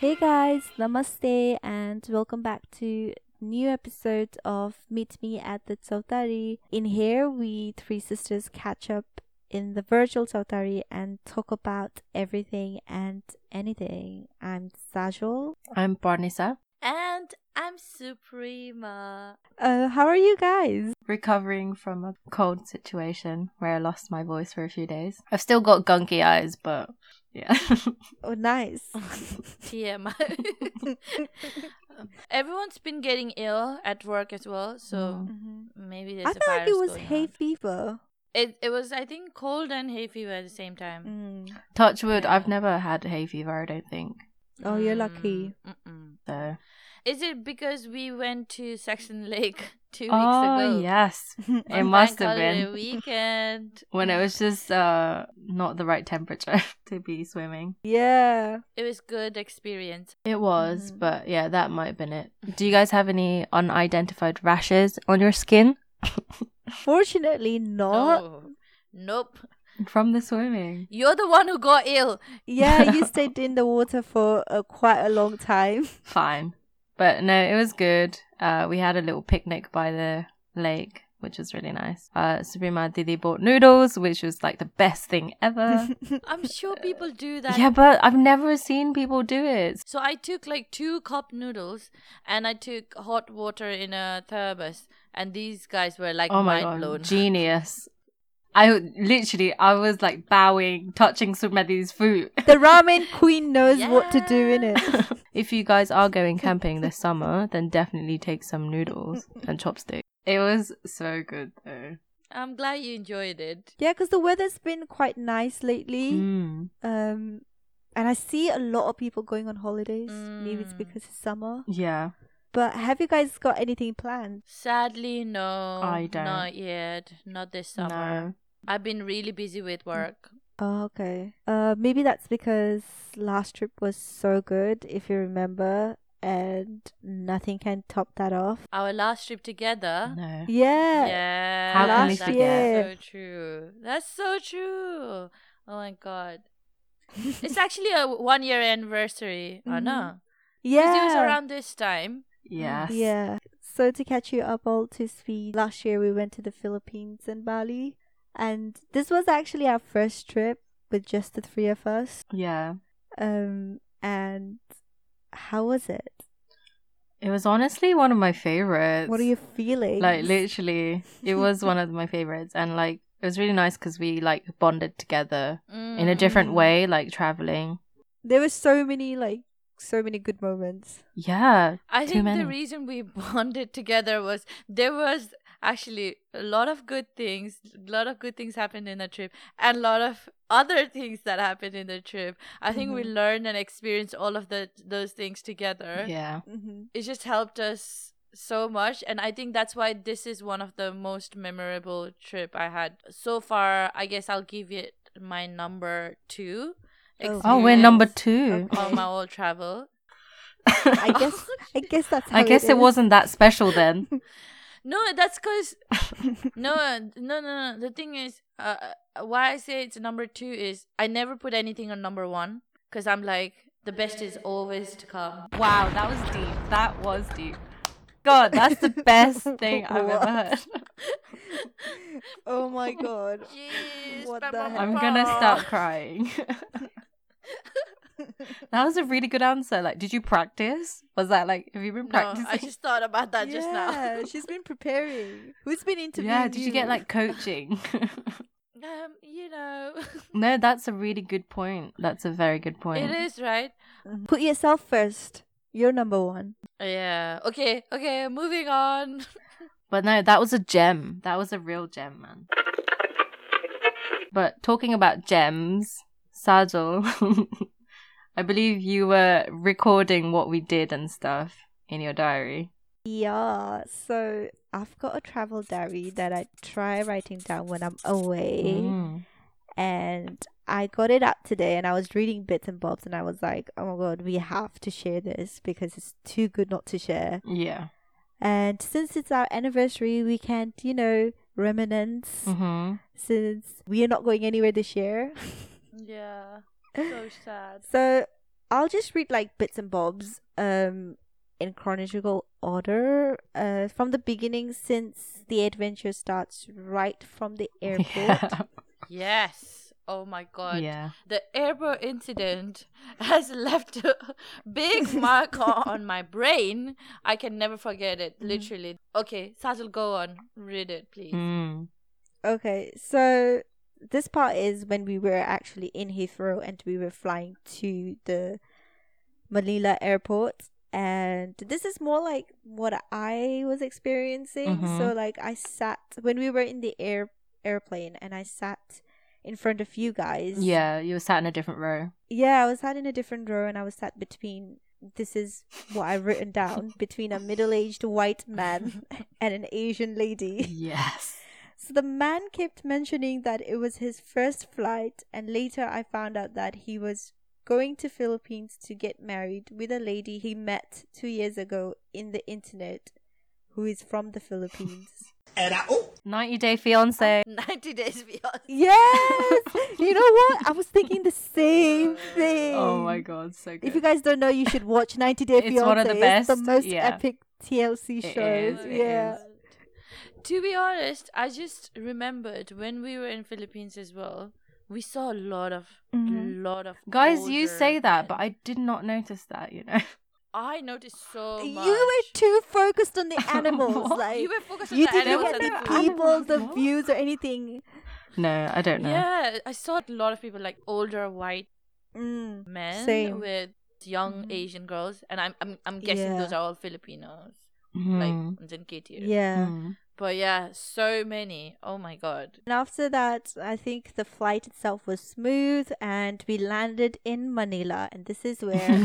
Hey guys, namaste and welcome back to new episode of Meet Me at the Chautari. In here, we three sisters catch up in the virtual Chautari and talk about everything and anything. I'm Sajal. I'm Pranisa. And I'm Suprema. Uh, how are you guys? Recovering from a cold situation where I lost my voice for a few days. I've still got gunky eyes, but yeah. Oh, nice. TMI. Everyone's been getting ill at work as well, so Mhm. maybe there's I a feel like virus it was hay on. fever. It it was I think cold and hay fever at the same time. Mm. Touch wood, Yeah. I've never had hay fever, I don't think. Oh, you're lucky. Mm, mm-mm. So. Is it because we went to Saxon Lake two weeks Oh, ago? yes. It must bank have holiday been. weekend. When it was just uh not the right temperature to be swimming. yeah. It was good experience. It was, Mhm. but yeah, that might have been it. Do you guys have any unidentified rashes on your skin Fortunately, not. No. Nope. From the swimming? You're the one who got ill. Yeah, you stayed in the water for uh, quite a long time. Fine. But no, it was good. Uh, we had a little picnic by the lake, which was really nice. Uh, Suprema Didi bought noodles, which was like the best thing ever. I'm sure people do that. yeah, but I've never seen people do it. So I took like two cup noodles and I took hot water in a thermos, and these guys were like oh my mind god, blown. genius! I literally, I was like bowing, touching Sumedi's food. the ramen queen knows what to do in it. if you guys are going camping this summer, then definitely take some noodles and chopsticks. It was so good though. I'm glad you enjoyed it. Yeah, because the weather's been quite nice lately. Mm. Um, and I see a lot of people going on holidays. Maybe it's Mm. because it's summer. Yeah. But have you guys got anything planned? Sadly, no. I don't. Not yet. Not this summer. No. I've been really busy with work. Oh, okay. Uh, maybe that's because last trip was so good, if you remember, and nothing can top that off. Our last trip together. No. Yeah. Yeah. How can we that's forget? so true. That's so true. Oh my god. it's actually a one year anniversary. I Mhm. know. Yeah. Because it was around this time. Yes. Yeah. So to catch you up all to speed, last year we went to the Philippines and Bali, and this was actually our first trip with just the three of us. Yeah. Um, and how was it? It was honestly one of my favorites. What are you feeling? Like literally, it was one of my favorites, and like it was really nice because we like bonded together in a different Mm. way, like traveling. There were so many like so many good moments. Yeah. I think many. the reason we bonded together was there was actually a lot of good things, a lot of good things happened in the trip, and a lot of other things that happened in the trip. I think we Mhm. learned and experienced all of the those things together. Yeah. Mm-hmm. It just helped us so much, and I think that's why this is one of the most memorable trip I had so far. I guess I'll give it my number two. Oh. Oh, we're number two. on my whole travel. I guess I guess that's. How I guess it, is. wasn't that special then. No, that's because no, no, no, no. The thing is, uh, uh, why I say it's number two is I never put anything on number one because I'm like the best is always to come. Wow, that was deep. That was deep. God, that's the best thing I've ever heard. oh my god. Jeez, What the hell? I'm gonna ba. start crying. that was a really good answer. Like, did you practice? Was that like, have you been practicing? No? I just thought about that just now. Yeah, she's been preparing. Who's been interviewing? yeah, did you get like coaching? Um, you know, no, that's a really good point. That's a very good point. it is right. Mhm. Put yourself first. You're number one. Yeah. Okay. Okay. Moving on. But no, that was a gem. That was a real gem, man. But talking about gems, Sajal, I believe you were recording what we did and stuff in your diary. Yeah, so I've got a travel diary that I try writing down when I'm away, Mm. and I got it out today and I was reading bits and bobs and I was like, oh my god, we have to share this because it's too good not to share. Yeah. And since it's our anniversary, we can't, you know, reminisce Mm-hmm. since we are not going anywhere this year. Yeah. So sad. So I'll just read like bits and bobs um in chronological order uh from the beginning since the adventure starts right from the airport. Yes. Oh my god. Yeah. The airport incident has left a big mark on, on my brain. I can never forget it. Mhm. Literally. Okay, Sajal, go on. Read it, please. Mm. Okay, so this part is when we were actually in Heathrow and we were flying to the Manila airport. And this is more like what I was experiencing. Mhm. So like I sat when we were in the air airplane and I sat in front of you guys. Yeah, you were sat in a different row. Yeah, I was sat in a different row and I was sat between this is what I've written down between a middle aged white man and an Asian lady. Yes. So the man kept mentioning that it was his first flight, and later I found out that he was going to Philippines to get married with a lady he met two years ago in the internet, who is from the Philippines. 90 Day Fiance. 90 days beyond. yes, you know what? I was thinking the same thing. Oh my god, so good. If you guys don't know, you should watch 90 Day Fiance. It's Fiance. one of the It's the most yeah. epic TLC It shows. is, it yeah. is. To be honest, I just remembered when we were in Philippines as well. We saw a lot of, Mhm. lot of. Guys, you say that, but. I did not notice that, you know. I noticed so much. You were too focused on the animals. Like You were focused on you the didn't animals look at the the food. people, the What? views, or anything. No, I don't know. Yeah, I saw a lot of people like older white Mm. men Same. with young Mhm. Asian girls, and I'm I'm I'm guessing Yeah. those are all Filipinos, Mhm. like in Katie. Yeah. But yeah, so many. Oh my god. And after that, I think the flight itself was smooth and we landed in Manila. And this is where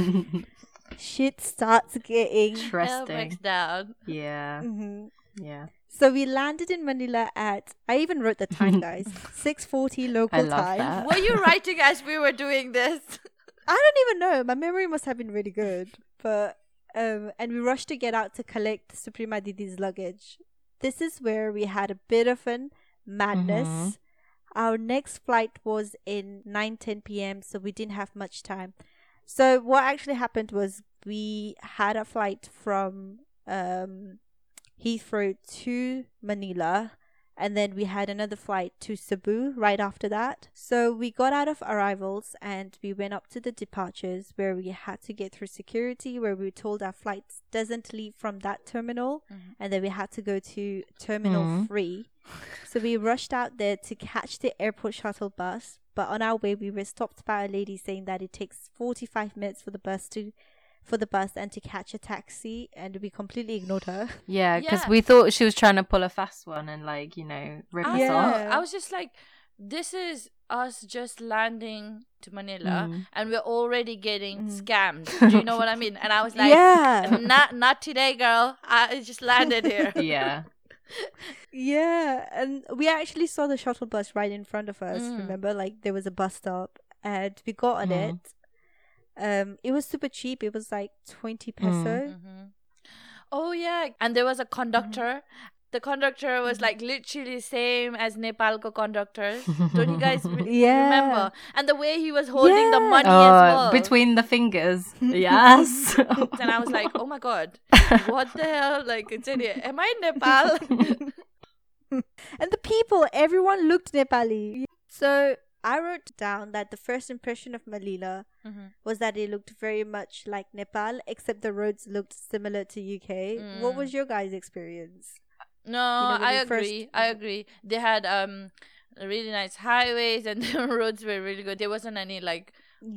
shit starts getting. Interesting. down. Yeah. Mhm. Yeah. So we landed in Manila at, I even wrote the time, guys, 6.40 local I love time. that. Were you writing as we were doing this? I don't even know. My memory must have been really good. But um and we rushed to get out to collect Suprema Didi's luggage. This is where we had a bit of an madness. Mhm. Our next flight was in 9 10 p.m. so we didn't have much time. So what actually happened was we had a flight from um Heathrow to Manila and then we had another flight to Cebu right after that. So we got out of arrivals and we went up to the departures where we had to get through security where we were told our flight doesn't leave from that terminal Mhm. and then we had to go to terminal Mhm. 3. So we rushed out there to catch the airport shuttle bus, but on our way we were stopped by a lady saying that it takes 45 minutes for the bus to for the bus and to catch a taxi and we completely ignored her. Yeah, because Yeah. we thought she was trying to pull a fast one and like you know rip I, us Yeah. off. I was just like, this is us just landing to Manila, Mm. and we're already getting Mm. scammed. Do you know what I mean? And I was like, yeah. not not today, girl. I just landed here. Yeah. Yeah, and we actually saw the shuttle bus right in front of us. Mm. Remember, like there was a bus stop, and we got on Mm. it. Um, it was super cheap. It was like twenty peso. Mhm. Oh yeah, and there was a conductor. The conductor was Mm-hmm. like literally same as Nepalco conductors. Don't you guys re- Yeah. remember? And the way he was holding the Yeah. money as Oh, well. between the fingers. Yes. and I was like, oh my god, what the hell? Like. Am I in Nepal? And the people, everyone looked Nepali. So I wrote down that the first impression of Manila Mhm. was that it looked very much like Nepal, except the roads looked similar to UK. What Mm. was your guys' experience? No, know, I you first- agree. I agree. They had um really nice highways and the roads were really good. There wasn't any like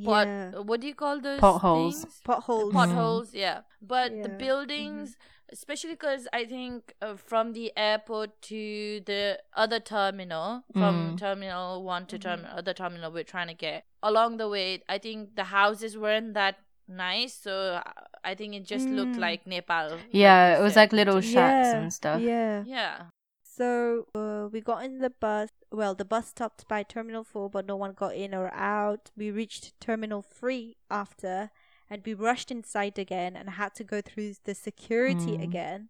pot. Yeah, What do you call those Potholes. things? potholes. Potholes. Yeah, but the buildings Mm-hmm. Buildings, especially because I think uh, from the airport to the other terminal, from Mm. terminal one to Mm-hmm. terminal other terminal, we're trying to get along the way. I think the houses weren't that nice, so I- I think it just looked Mm. like Nepal. yeah, you it was like little shacks yeah, and stuff. Yeah. Yeah. So uh, we got in the bus well, the bus stopped by Terminal 4, but no one got in or out. We reached Terminal 3 after, and we rushed inside again and had to go through the security Mm. again.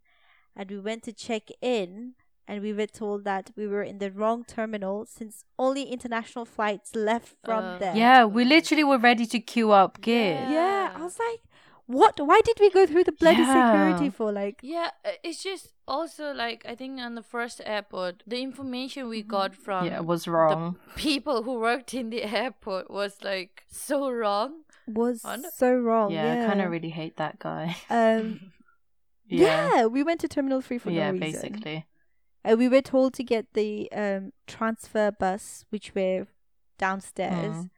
And we went to check in, and we were told that we were in the wrong terminal since only international flights left from Uh, there. Yeah, we literally were ready to queue up gear. Yeah. Yeah, I was like, what? Why did we go through the bloody Yeah. security for? Like, Yeah, uh, it's just also like I think on the first airport, the information we got from Yeah, it was wrong. people who worked in the airport was like so wrong. Was so wrong. yeah, Yeah, I kind of really hate that guy. Um, Yeah. yeah. we went to Terminal 3 for Yeah, no reason. basically. And we were told to get the um, transfer bus, which were downstairs. Mm.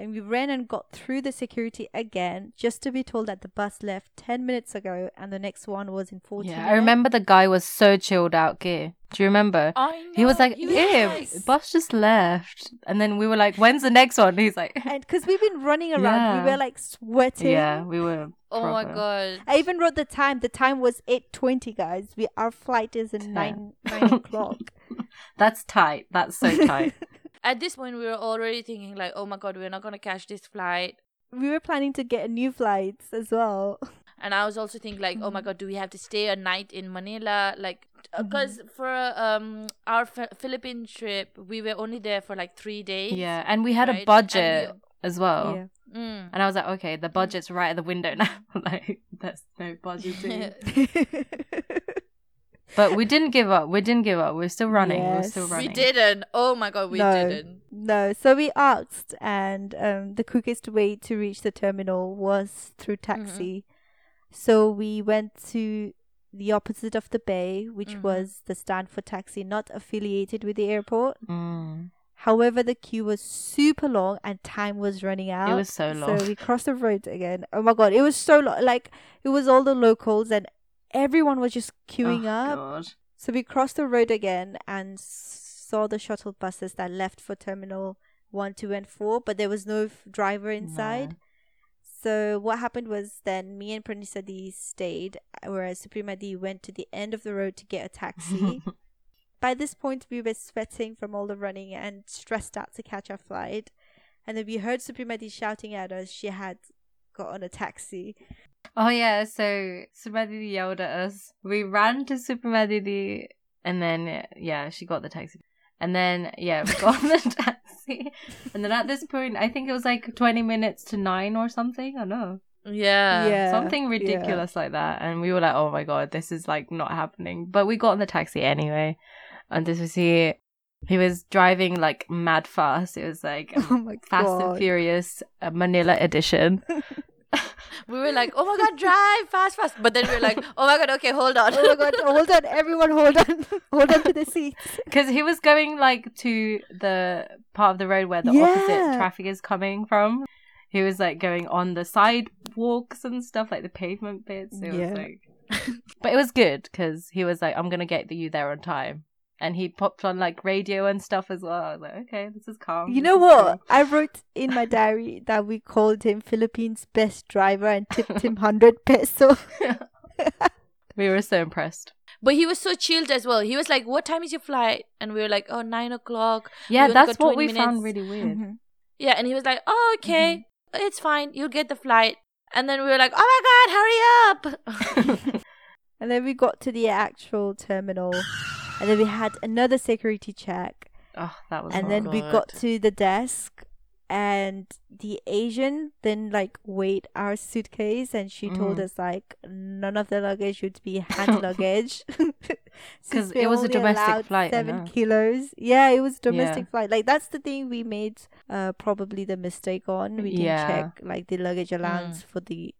And we ran and got through the security again just to be told that the bus left 10 minutes ago and the next one was in 14 Yeah, I remember the guy was so chilled out gear. Do you remember? I know. He was like, he was "Yeah, like- bus just left," and then we were like, "When's the next one?" He's like, And because we've been running around, Yeah. we were like sweating. "Yeah, we were." oh my god. I even wrote the time. The time was 8.20, guys. We Our flight is in Yeah. 9, 9 o'clock. That's tight. That's so tight. At this point, we were already thinking like, oh my god, we're not gonna catch this flight. we were planning to get new flights as well. And I was also thinking like, oh my Mhm. god, do we have to stay a night in Manila? Like, Mm-hmm. because for um our Phi- Philippine trip, we were only there for like three days. yeah, and we had Right, a budget we- as well. Yeah. Mm. And I was like, okay, the budget's right at the window now. like, there's no budgeting. But we didn't give up. We didn't give up. We're still running. We're still Yes. running. we didn't. Oh my god, we No. didn't. No, so we asked, and um, the quickest way to reach the terminal was through Mm-hmm. taxi. So we went to the opposite of the bay, which Mhm. was the stand for taxi, not affiliated with the airport. Mm. However, the queue was super long and time was running out. It was so long. So we crossed the road again. Oh my god, it was so long. Like it was all the locals and everyone was just queuing Oh, up. God. So we crossed the road again and saw the shuttle buses that left for terminal 1, 2, and 4, but there was no f- driver inside. No. So what happened was then me and Pranisadi stayed, uh, whereas Supremadi went to the end of the road to get a taxi. By this point, we were sweating from all the running and stressed out to catch our flight. And then we heard Supremadi shouting at us she had got on a taxi. Oh yeah, so Supadidi yelled at us. We ran to Supadidi and then yeah, she got the taxi. And then yeah, we got on the taxi. And then at this point, I think it was like twenty minutes to nine or something. I don't know. Yeah. Yeah. Something yeah. ridiculous like that. And we were like, Oh my god, this is like not happening. But we got on the taxi anyway. And this was he he was driving like mad fast. It was like Oh my Fast god. and Furious uh, Manila edition. We were like, oh my god, drive fast, fast. But then we were like, oh my god, okay, hold on. oh my god, hold on, everyone hold on. hold on to the seats. Because he was going like to the part of the road where the Yeah. opposite traffic is coming from. He was like going on the sidewalks and stuff, like the pavement bits. It Yeah. was like, but it was good because he was like, "I'm gonna get you there on time," and he popped on like radio and stuff as well. I was like, "Okay, this is calm." You know is what? I wrote in my diary that we called him Philippines' best driver and tipped him 100 peso. we were so impressed. But he was so chilled as well. He was like, what time is your flight? And we were like, oh, nine o'clock. Yeah, only that's what 20 we found really weird. Mhm. Yeah, and he was like, oh, okay, Mm-hmm. it's fine. You'll get the flight. And then we were like, oh my god, hurry up. And then we got to the actual terminal. And then we had another security check. oh, that was. And then we got to the desk. And the Asian then like weighed our suitcase and she told Mhm. us like none of the luggage would be hand luggage because it was a domestic flight, Seven kilos. Yeah, it was domestic Yeah. flight. Like that's the thing we made uh probably the mistake on. We didn't Yeah. check like the luggage allowance for the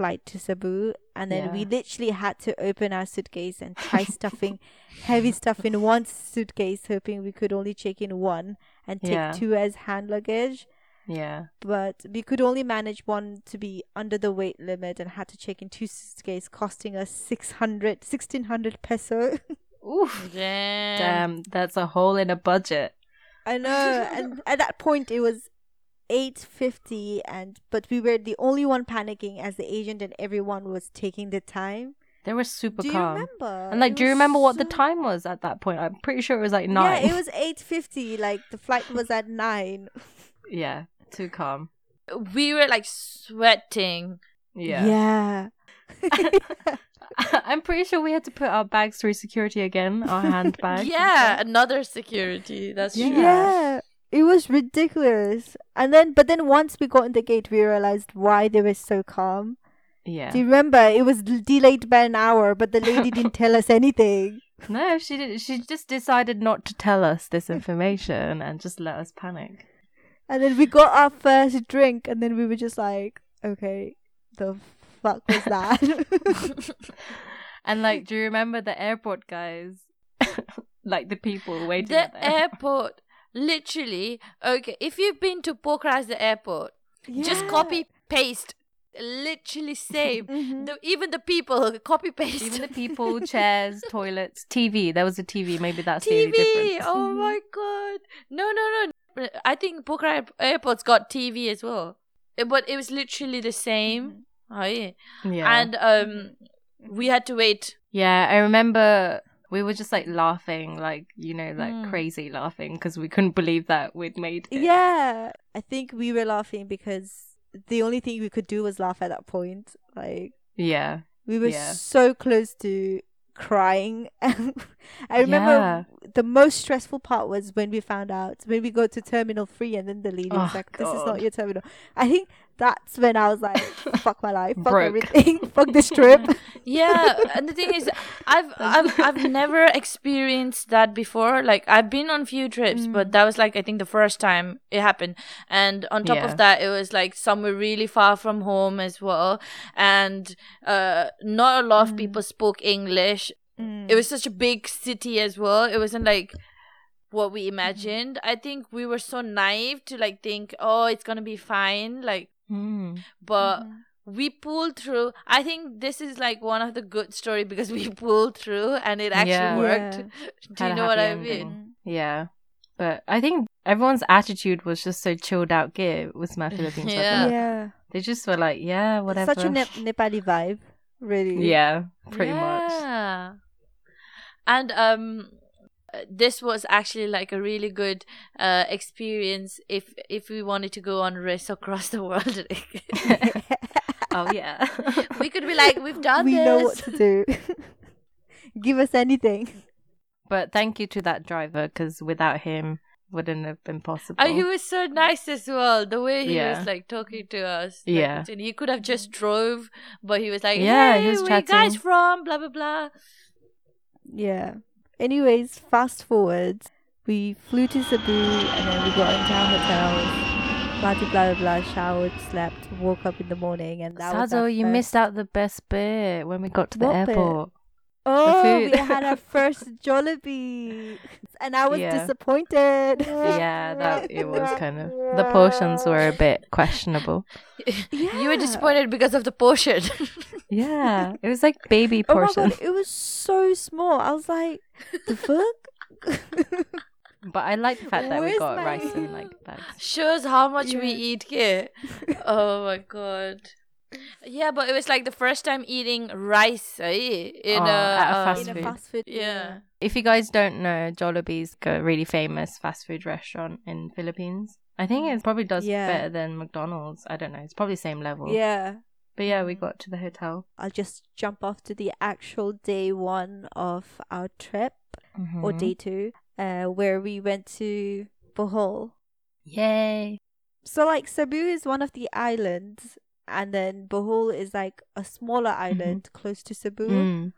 flight to Cebu. And then we literally had to open our suitcase and try stuffing heavy stuff in one suitcase, hoping we could only check in one and take Yeah. two as hand luggage. Yeah. But we could only manage one to be under the weight limit and had to check in two suitcases, costing us 600, 1600 peso. Oof. Damn. Damn, that's a hole in a budget. I know. and at that point, it was 850 and but we were the only one panicking as the agent and everyone was taking the time They were super calm. Do you calm. remember? And like, It do you was remember what the time was at that point? I'm pretty sure it was like nine. Yeah, it was eight fifty. Like the flight was at nine. Yeah, too calm. We were like sweating. Yeah. Yeah. I'm pretty sure we had to put our bags through security again, our handbags. yeah, another security. That's Yeah. true. Yeah. It was ridiculous. And then but then once we got in the gate we realized why they were so calm. Yeah. Do you remember? It was delayed by an hour, but the lady didn't tell us anything. No, she did. She just decided not to tell us this information and just let us panic. And then we got our first drink and then we were just like, Okay, the fuck was that? And like, do you remember the airport guys? like the people waiting The at the airport. Literally. Okay, if you've been to Pokhara the airport, just copy paste. Literally same. Mhm. the, even the people copy paste. Even the people, chairs, toilets, TV. There was a TV. Maybe that's the only TV. difference. Oh my god. No, no, no. I think Pokhara Airport's got TV as well. Eh, But it was literally the same. Oh, yeah. Yeah. And um, we had to wait. Yeah, I remember we were just like laughing, like, you know, like Mm. crazy laughing because we couldn't believe that we'd made it. Yeah. I think we were laughing because the only thing we could do was laugh at that point. Like Yeah. we were Yeah. so close to crying. I remember Yeah. the most stressful part was when we found out when we go to terminal three and then the lady was Oh, like, This is not your terminal. I think that's when I was like, Fuck my life, fuck Broke. everything, fuck this trip. Yeah, and the thing is, I've I've I've never experienced that before. Like I've been on few trips, Mm. but that was like I think the first time it happened. And on top Yeah. of that, it was like somewhere really far from home as well, and uh, not a lot of Mm. people spoke English. Mm. It was such a big city as well. It wasn't like what we imagined. I think we were so naive to like think, oh, it's gonna be fine. Like, Mm. but Mhm. we pulled through. I think this is like one of the good story because we pulled through and it actually Yeah. worked. Yeah. Do Had you know what I ending. mean? Yeah. But I think everyone's attitude was just so chilled out gear with my Philippines. Yeah. Yeah. They just were like, yeah, whatever. Such a ne- Nepali vibe, really. yeah, pretty much. Yeah. And um this was actually like a really good uh experience if if we wanted to go on a race across the world. Oh, yeah. we could be like, we've done this. we this. know what to do. Give us anything. But thank you to that driver because without him, wouldn't have been possible. And he was so nice as well. The way he Yeah. was like talking to us. like, Yeah. and he could have just drove, but he was like, Yeah, "Hey, he was where you guys from?" Blah blah blah. Yeah. Anyways, fast forward. We flew to Cebu and then we got into our hotels. Blah blah blah blah. Showered, slept, woke up in the morning, and that was Sado, you missed out the best bit when we got to the What bit? Airport. Oh, food. we had our first Jollibee, and I was Yeah. disappointed. Yeah, that it was kind of the portions were a bit questionable. Yeah. You were disappointed because of the portion. Yeah, it was like baby Oh my god, it was so small. I was like, the fuck? But I like the fact that we got my- rice in like bags. Shows how much we eat here. oh my god. Yeah, but it was like the first time eating rice eh, in Oh, a, at a um, fast in a food. fast food. Yeah. If you guys don't know, Jollibee's a really famous fast food restaurant in Philippines. I think it probably does Yeah. better than McDonald's. I don't know. It's probably same level. Yeah. But yeah, we got to the hotel. I'll just jump off to the actual day one of our trip or Mhm. day two, uh, where we went to Bohol. Yay. So like Cebu is one of the islands, and then Bohol is like a smaller island close to Cebu, Mm.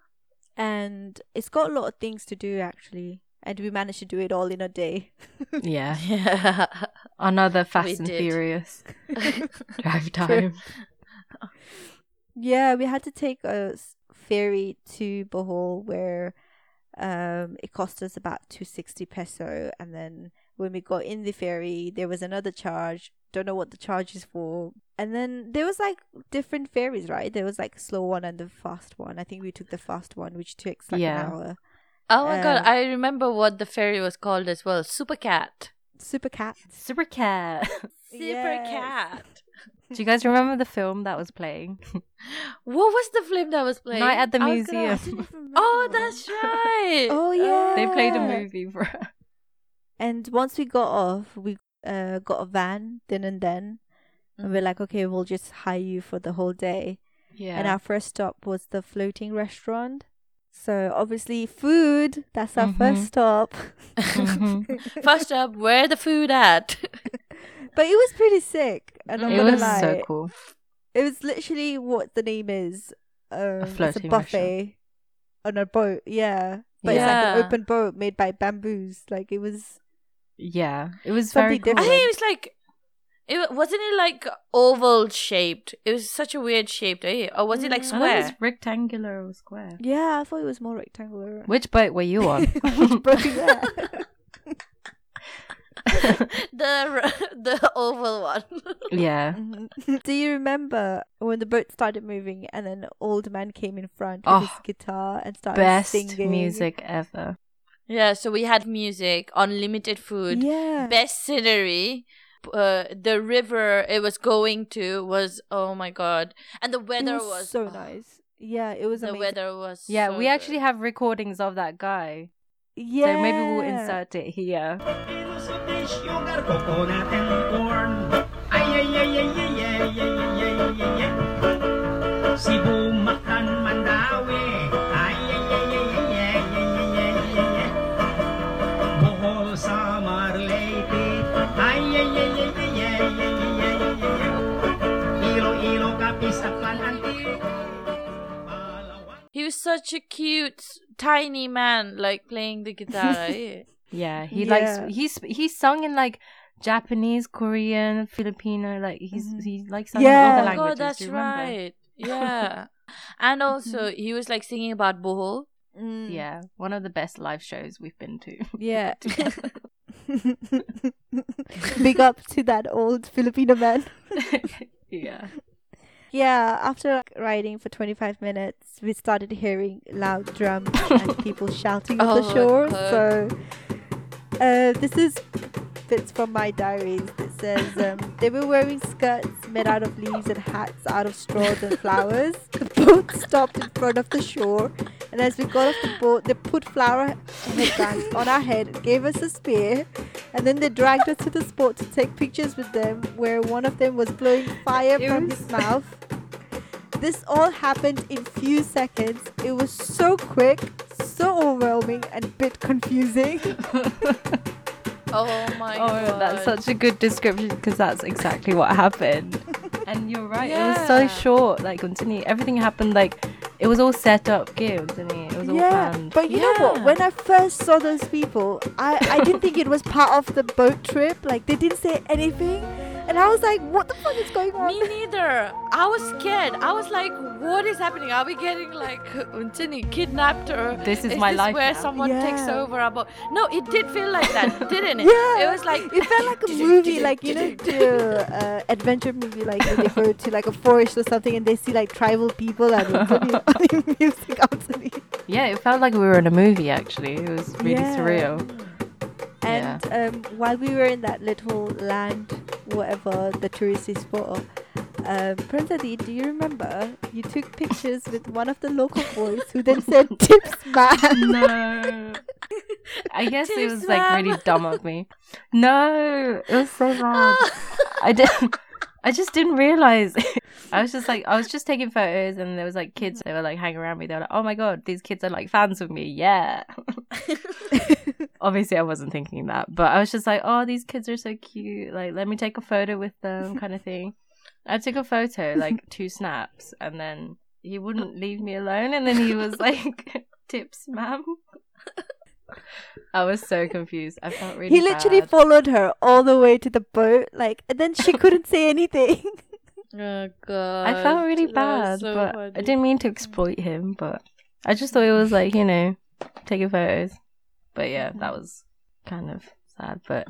and it's got a lot of things to do actually. And we managed to do it all in a day. Yeah. Yeah. Another Fast We and did. Furious drive time. Yeah, we had to take a ferry to Bohol where um it cost us about 260 peso and then when we got in the ferry there was another charge don't know what the charge is for and then there was like different ferries right there was like slow one and the fast one i think we took the fast one which takes like Yeah. an hour Oh my god, Um, I remember what the ferry was called as well. Super Cat. super cat Super cat. Super Cat. Do you guys remember the film that was playing? What was the film that was playing? Night at the I was gonna- museum. Oh, that's right. Oh, yeah. they played a movie for us. And once we got off, we uh, got a van then and then. And we're like, okay, we'll just hire you for the whole day. Yeah. And our first stop was the floating restaurant. So obviously, food. That's our Mhm. first stop. Mhm. First up, where the food at? But it was pretty sick. And I'm it gonna was lie, so cool. it was literally what the name is. Um, it's a floating buffet on a boat. Yeah, but it's like an open boat made by bamboos. Like it was. Yeah. It was Something very cool. I think it was like, it wasn't it like oval shaped? It was such a weird shape, eh? Or was it like Mm. I it was square? rectangular or square. Yeah, I thought it was more rectangular. Which boat were you on? Which boat is that? the the oval one. yeah. Mhm. Do you remember when the boat started moving and then an old man came in front Oh, with his guitar and started Best singing? music ever. Yeah, so we had music, unlimited food, Yeah. best scenery. Uh, the river it was going to was oh my god, and the It weather was, was, so oh, nice. Yeah, it was The amazing. weather was Yeah, so we actually good. have recordings of that guy. Yeah. So maybe we'll insert it here. He was such a cute tiny man, like playing the guitar. Yeah, he Yeah. likes he's he's sung in like Japanese, Korean, Filipino, like he's Mhm. he likes singing Yeah. all the Oh Oh languages. God, that's do you remember? right. Yeah, and also he was like singing about Bohol. Mm, Yeah, one of the best live shows we've been to. Yeah. Big up to that old Filipino man. yeah. Yeah, after like, riding for 25 minutes, we started hearing loud drums and people shouting on the Oh, shore. God. So, uh, this is bits from my diaries. It says um, they were wearing skirts made out of leaves and hats out of straws and flowers. The boat stopped in front of the shore, and as we got off the boat, they put flower headbands on our head, gave us a spear, and then they dragged us to the spot to take pictures with them, where one of them was blowing fire It from was- his mouth. This all happened in few seconds. It was so quick, so overwhelming, and a bit confusing. Oh my Oh, god, that's such a good description because that's exactly what happened. And you're right, it was so short. Like, continue. Everything happened like it was all set up, game, didn't it? It was all yeah, planned. but you know what? When I first saw those people, I, I didn't think it was part of the boat trip. Like they didn't say anything, and I was like, "What the fuck is going on?" Me neither. I was scared. I was like, "What is happening? Are we getting like Untini kidnapped or This is is my this life where now. someone takes over our boat?" No, it did feel like that, didn't it? Yeah, It was like it felt like a movie, like you know, the uh, adventure movie, like when they go to like a forest or something, and they see like tribal people and it's only music underneath. yeah, it felt like we were in a movie. Actually, it was really Yeah. surreal. And um, while we were in that little land, whatever the touristy spot, um, Pranisadi, do you remember you took pictures with one of the local boys who then said tips man? No. I guess it Tips, was like really dumb of me. No, it was so bad. I didn't. I just didn't realize. I was just like, I was just taking photos, and there was like kids. Mm-hmm. They were like hanging around me. They were like, "Oh my god, these kids are like fans of me." Yeah. Obviously, I wasn't thinking that, but I was just like, "Oh, these kids are so cute. Like, let me take a photo with them," kind of thing. I took a photo, like two snaps, and then he wouldn't leave me alone, and then he was like, "Tips, ma'am." I was so confused. I felt really. he literally bad. followed her all the way to the boat, like, and then she couldn't say anything. Oh god. I felt really that bad, so but funny. I didn't mean to exploit him. But I just thought it was like you know, taking photos. But yeah, that was kind of sad. But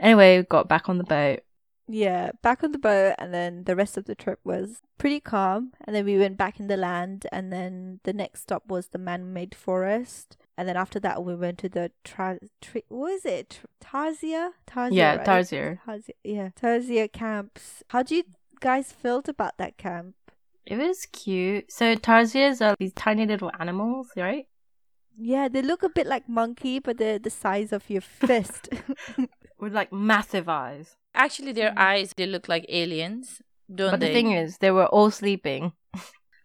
anyway, got back on the boat. Yeah, back on the boat, and then the rest of the trip was pretty calm. And then we went back in the land, and then the next stop was the man-made forest. And then after that, we went to the tra- tri- what is it? Tarzia? Tarzia. yeah, right? Tarsier. Tarzia, yeah, Tarzia camps. How do you guys felt about that camp? It was cute. So tarsiers are these tiny little animals, right? Yeah, they look a bit like monkey, but they're the size of your fist. With like massive eyes. Actually, their eyes they look like aliens, don't but they? the thing is, they were all sleeping.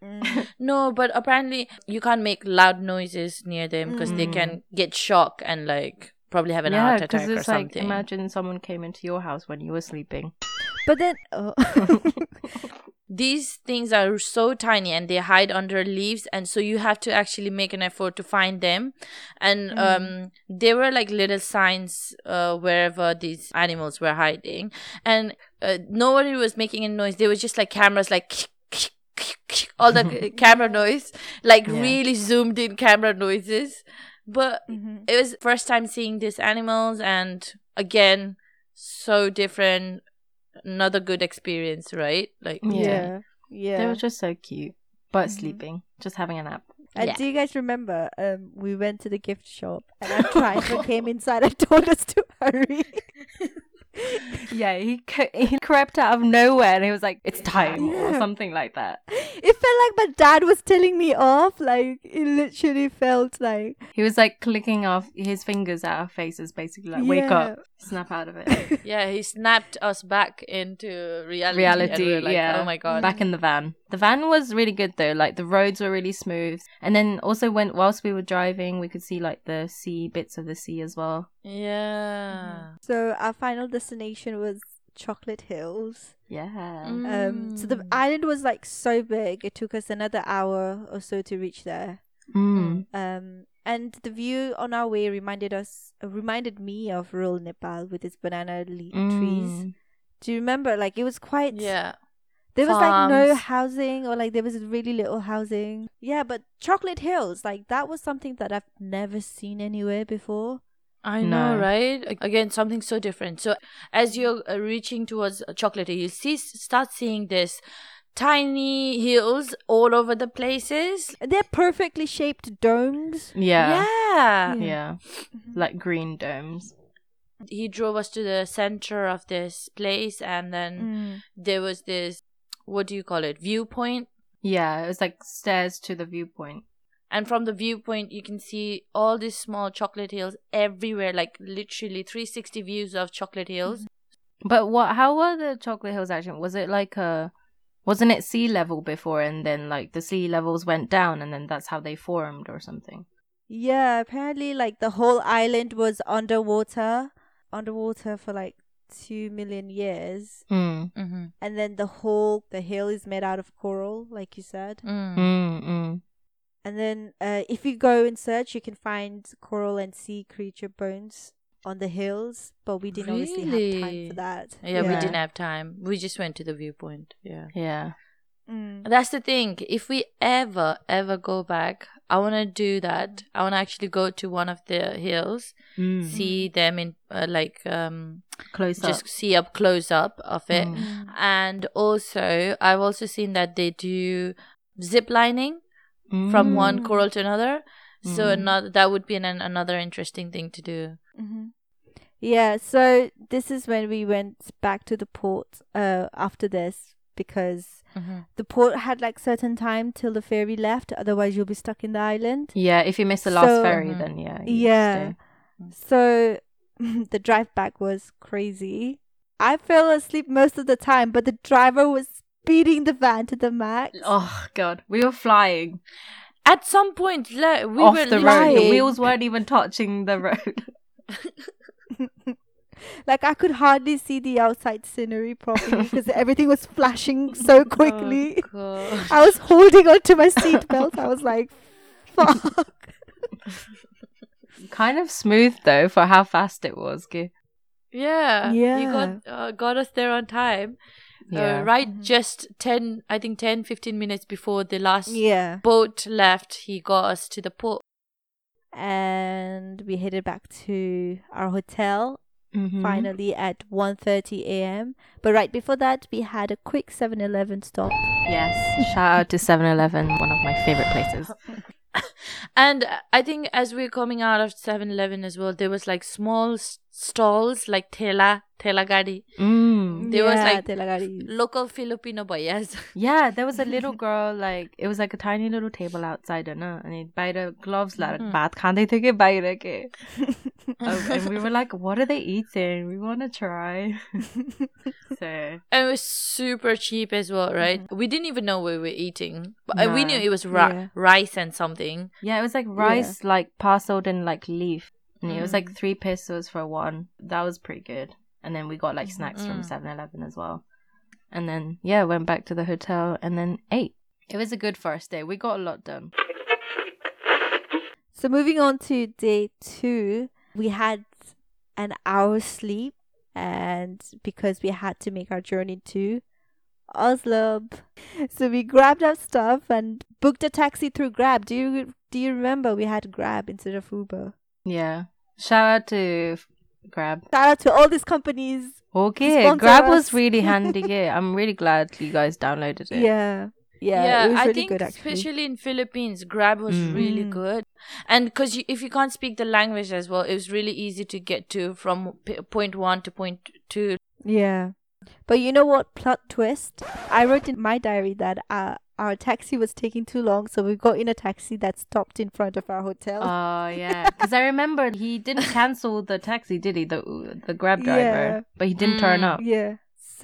Mm. no, but apparently you can't make loud noises near them because they Mm. can get shock and like probably have an yeah, heart because attack or it's like something. imagine someone came into your house when you were sleeping. But then, oh. These things are so tiny and they hide under leaves, and so you have to actually make an effort to find them. And Mm. um, there were like little signs uh, wherever these animals were hiding, and uh, nobody was making any noise. There was just like cameras, like all the camera noise, like Yeah. really zoomed in camera noises. But Mhm. it was first time seeing these animals, and again, so different. Another good experience, right? Like Yeah. yeah, yeah. They were just so cute, but Mhm. sleeping, just having a nap. And Yeah. do you guys remember? Um, we went to the gift shop, and our driver came inside and told us to hurry. Yeah, he c- he crept out of nowhere and he was like, "It's time" or something like that. It felt like my dad was telling me off. Like it literally felt like He was like clicking off his fingers at our faces, basically like, "Wake up, snap out of it." Yeah, he snapped us back into reality. and Reality, we like, yeah. Oh my god. Back in the van. The van was really good though. Like the roads were really smooth, and then also when whilst we were driving, we could see like the sea bits of the sea as well. Yeah. So our final destination was Chocolate Hills. Yeah. Um, so the Mm. island was like so big. It took us another hour or so to reach there. Mm. Um, and the view on our way reminded us, uh, reminded me of rural Nepal with its banana leaf trees. Mm. Do you remember? Like it was quite. Yeah. There was like no housing, or like there was really little housing. Yeah, but Chocolate Hills, like that was something that I've never seen anywhere before. I know, No. right? Again, something so different. So as you're uh, reaching towards uh, chocolate, you see, start seeing this tiny hills all over the places. They're perfectly shaped domes. Yeah. Yeah. Yeah. Like green domes. He drove us to the center of this place, and then Mm. there was this, what do you call it, viewpoint. Yeah, it was like stairs to the viewpoint. And from the viewpoint, you can see all these small chocolate hills everywhere, like literally 360 views of chocolate hills. But what? How were the chocolate hills actually? Was it like a? Wasn't it sea level before, and then like the sea levels went down, and then that's how they formed or something? Yeah, apparently, like the whole island was underwater, underwater for like two million years, Mm. Mm-hmm. and then the whole the hill is made out of coral, like you said. Mm. Mm. And then, uh, if you go and search, you can find coral and sea creature bones on the hills, but we didn't obviously have time for that. Yeah, we didn't have time. We just went to the viewpoint. Yeah. Yeah. Mm. That's the thing. If we ever, ever go back, I want to do that. I want to actually go to one of the hills, Mm. see them in, uh, like, um, Close just up. see up close up of it. Mm. And also, I've also seen that they do zip lining from one Mm. coral to another. So Mm. another that would be an, another interesting thing to do. hmm Yeah, so this is when we went back to the port uh, after this because Mm-hmm. the port had like certain time till the ferry left, otherwise you'll be stuck in the island. Yeah, if you miss the last So- ferry, Mhm. then yeah. Yeah. So the drive back was crazy. I fell asleep most of the time, but the driver was speeding the van to the max. Oh god, we were flying At some point, le- we off were the road. flying. The wheels weren't even touching the road. like I could hardly see the outside scenery properly because everything was flashing so quickly. Oh, I was holding onto my seatbelt. I was like, "Fuck." kind of smooth though for how fast it was. Yeah, Yeah, you got uh, got us there on time. Yeah. Uh, right, Mhm. just 10, I think 10, 15 minutes before the last Yeah. boat left, he got us to the port. And we headed back to our hotel Mhm. finally at 1:30 a.m. But right before that, we had a quick 7-Eleven stop. Yes. Shout out to 7-Eleven, one of my favorite places. And uh, I think as we're coming out of 7 Eleven as well, there was like small s- stalls like tela telagadi. Mm. There yeah, was like local Filipino boys. yeah, there was a little girl like it was like a tiny little table outside, and uh, and buy the gloves like mm-hmm. bath khande theke bahira ke. And we were like, what are they eating? We want to try. so and it was super cheap as well, right? Mm-hmm. We didn't even know what we were eating, but uh, we knew it was ra- yeah. rice and something. Yeah, it was like rice, yeah. like parceled in like leaf and it was like Mm. three pesos for one that was pretty good and then we got like snacks from Mm. 7-Eleven as well and then yeah went back to the hotel and then ate it was a good first day we got a lot done So moving on to day two, we had an hour sleep, and because we had to make our journey to Oslob, so we grabbed our stuff and booked a taxi through Grab. Do you do you remember we had Grab instead of Uber? yeah shout out to Grab Shout out to all these companies. Okay, Grab us. was really handy. Yeah, I'm really glad you guys downloaded it. Yeah, yeah, it was I really think good actually. especially in Philippines, Grab was Mm. really Mm. good. And because you, if you can't speak the language as well, it was really easy to get to from p- point one to point two. Yeah. But you know what plot twist? I wrote in my diary that uh, our taxi was taking too long, so we got in a taxi that stopped in front of our hotel. Oh yeah, because I remember he didn't cancel the taxi, did he? The the Grab driver, Yeah. but he didn't turn Mm. up. yeah.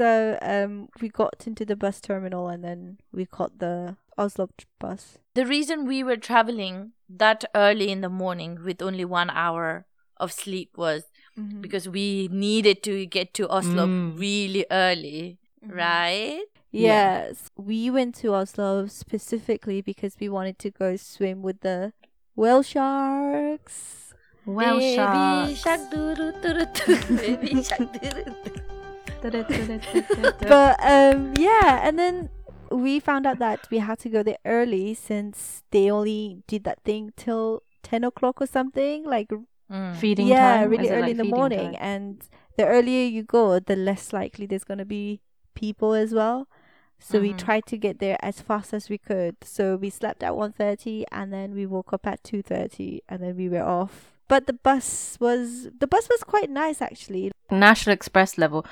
So um we got into the bus terminal and then we caught the Oslob bus. The reason we were traveling that early in the morning with only one hour of sleep was Mm-hmm. because we needed to get to Oslob Mm. really early, right? Yeah. Yes. We went to Oslob specifically because we wanted to go swim with the whale sharks. Well, Baby sharks. shark doo-doo-doo-doo-doo. Baby shark doo-doo-doo. but um yeah and then we found out that we had to go there early since they only did that thing till 10 o'clock or something like Mm. feeding yeah time. really early like in the morning time? and the earlier you go the less likely there's going to be people as well so we Mhm. tried to get there as fast as we could so we slept at 1.30 and then we woke up at 2.30 and then we were off but the bus was the bus was quite nice actually National Express level.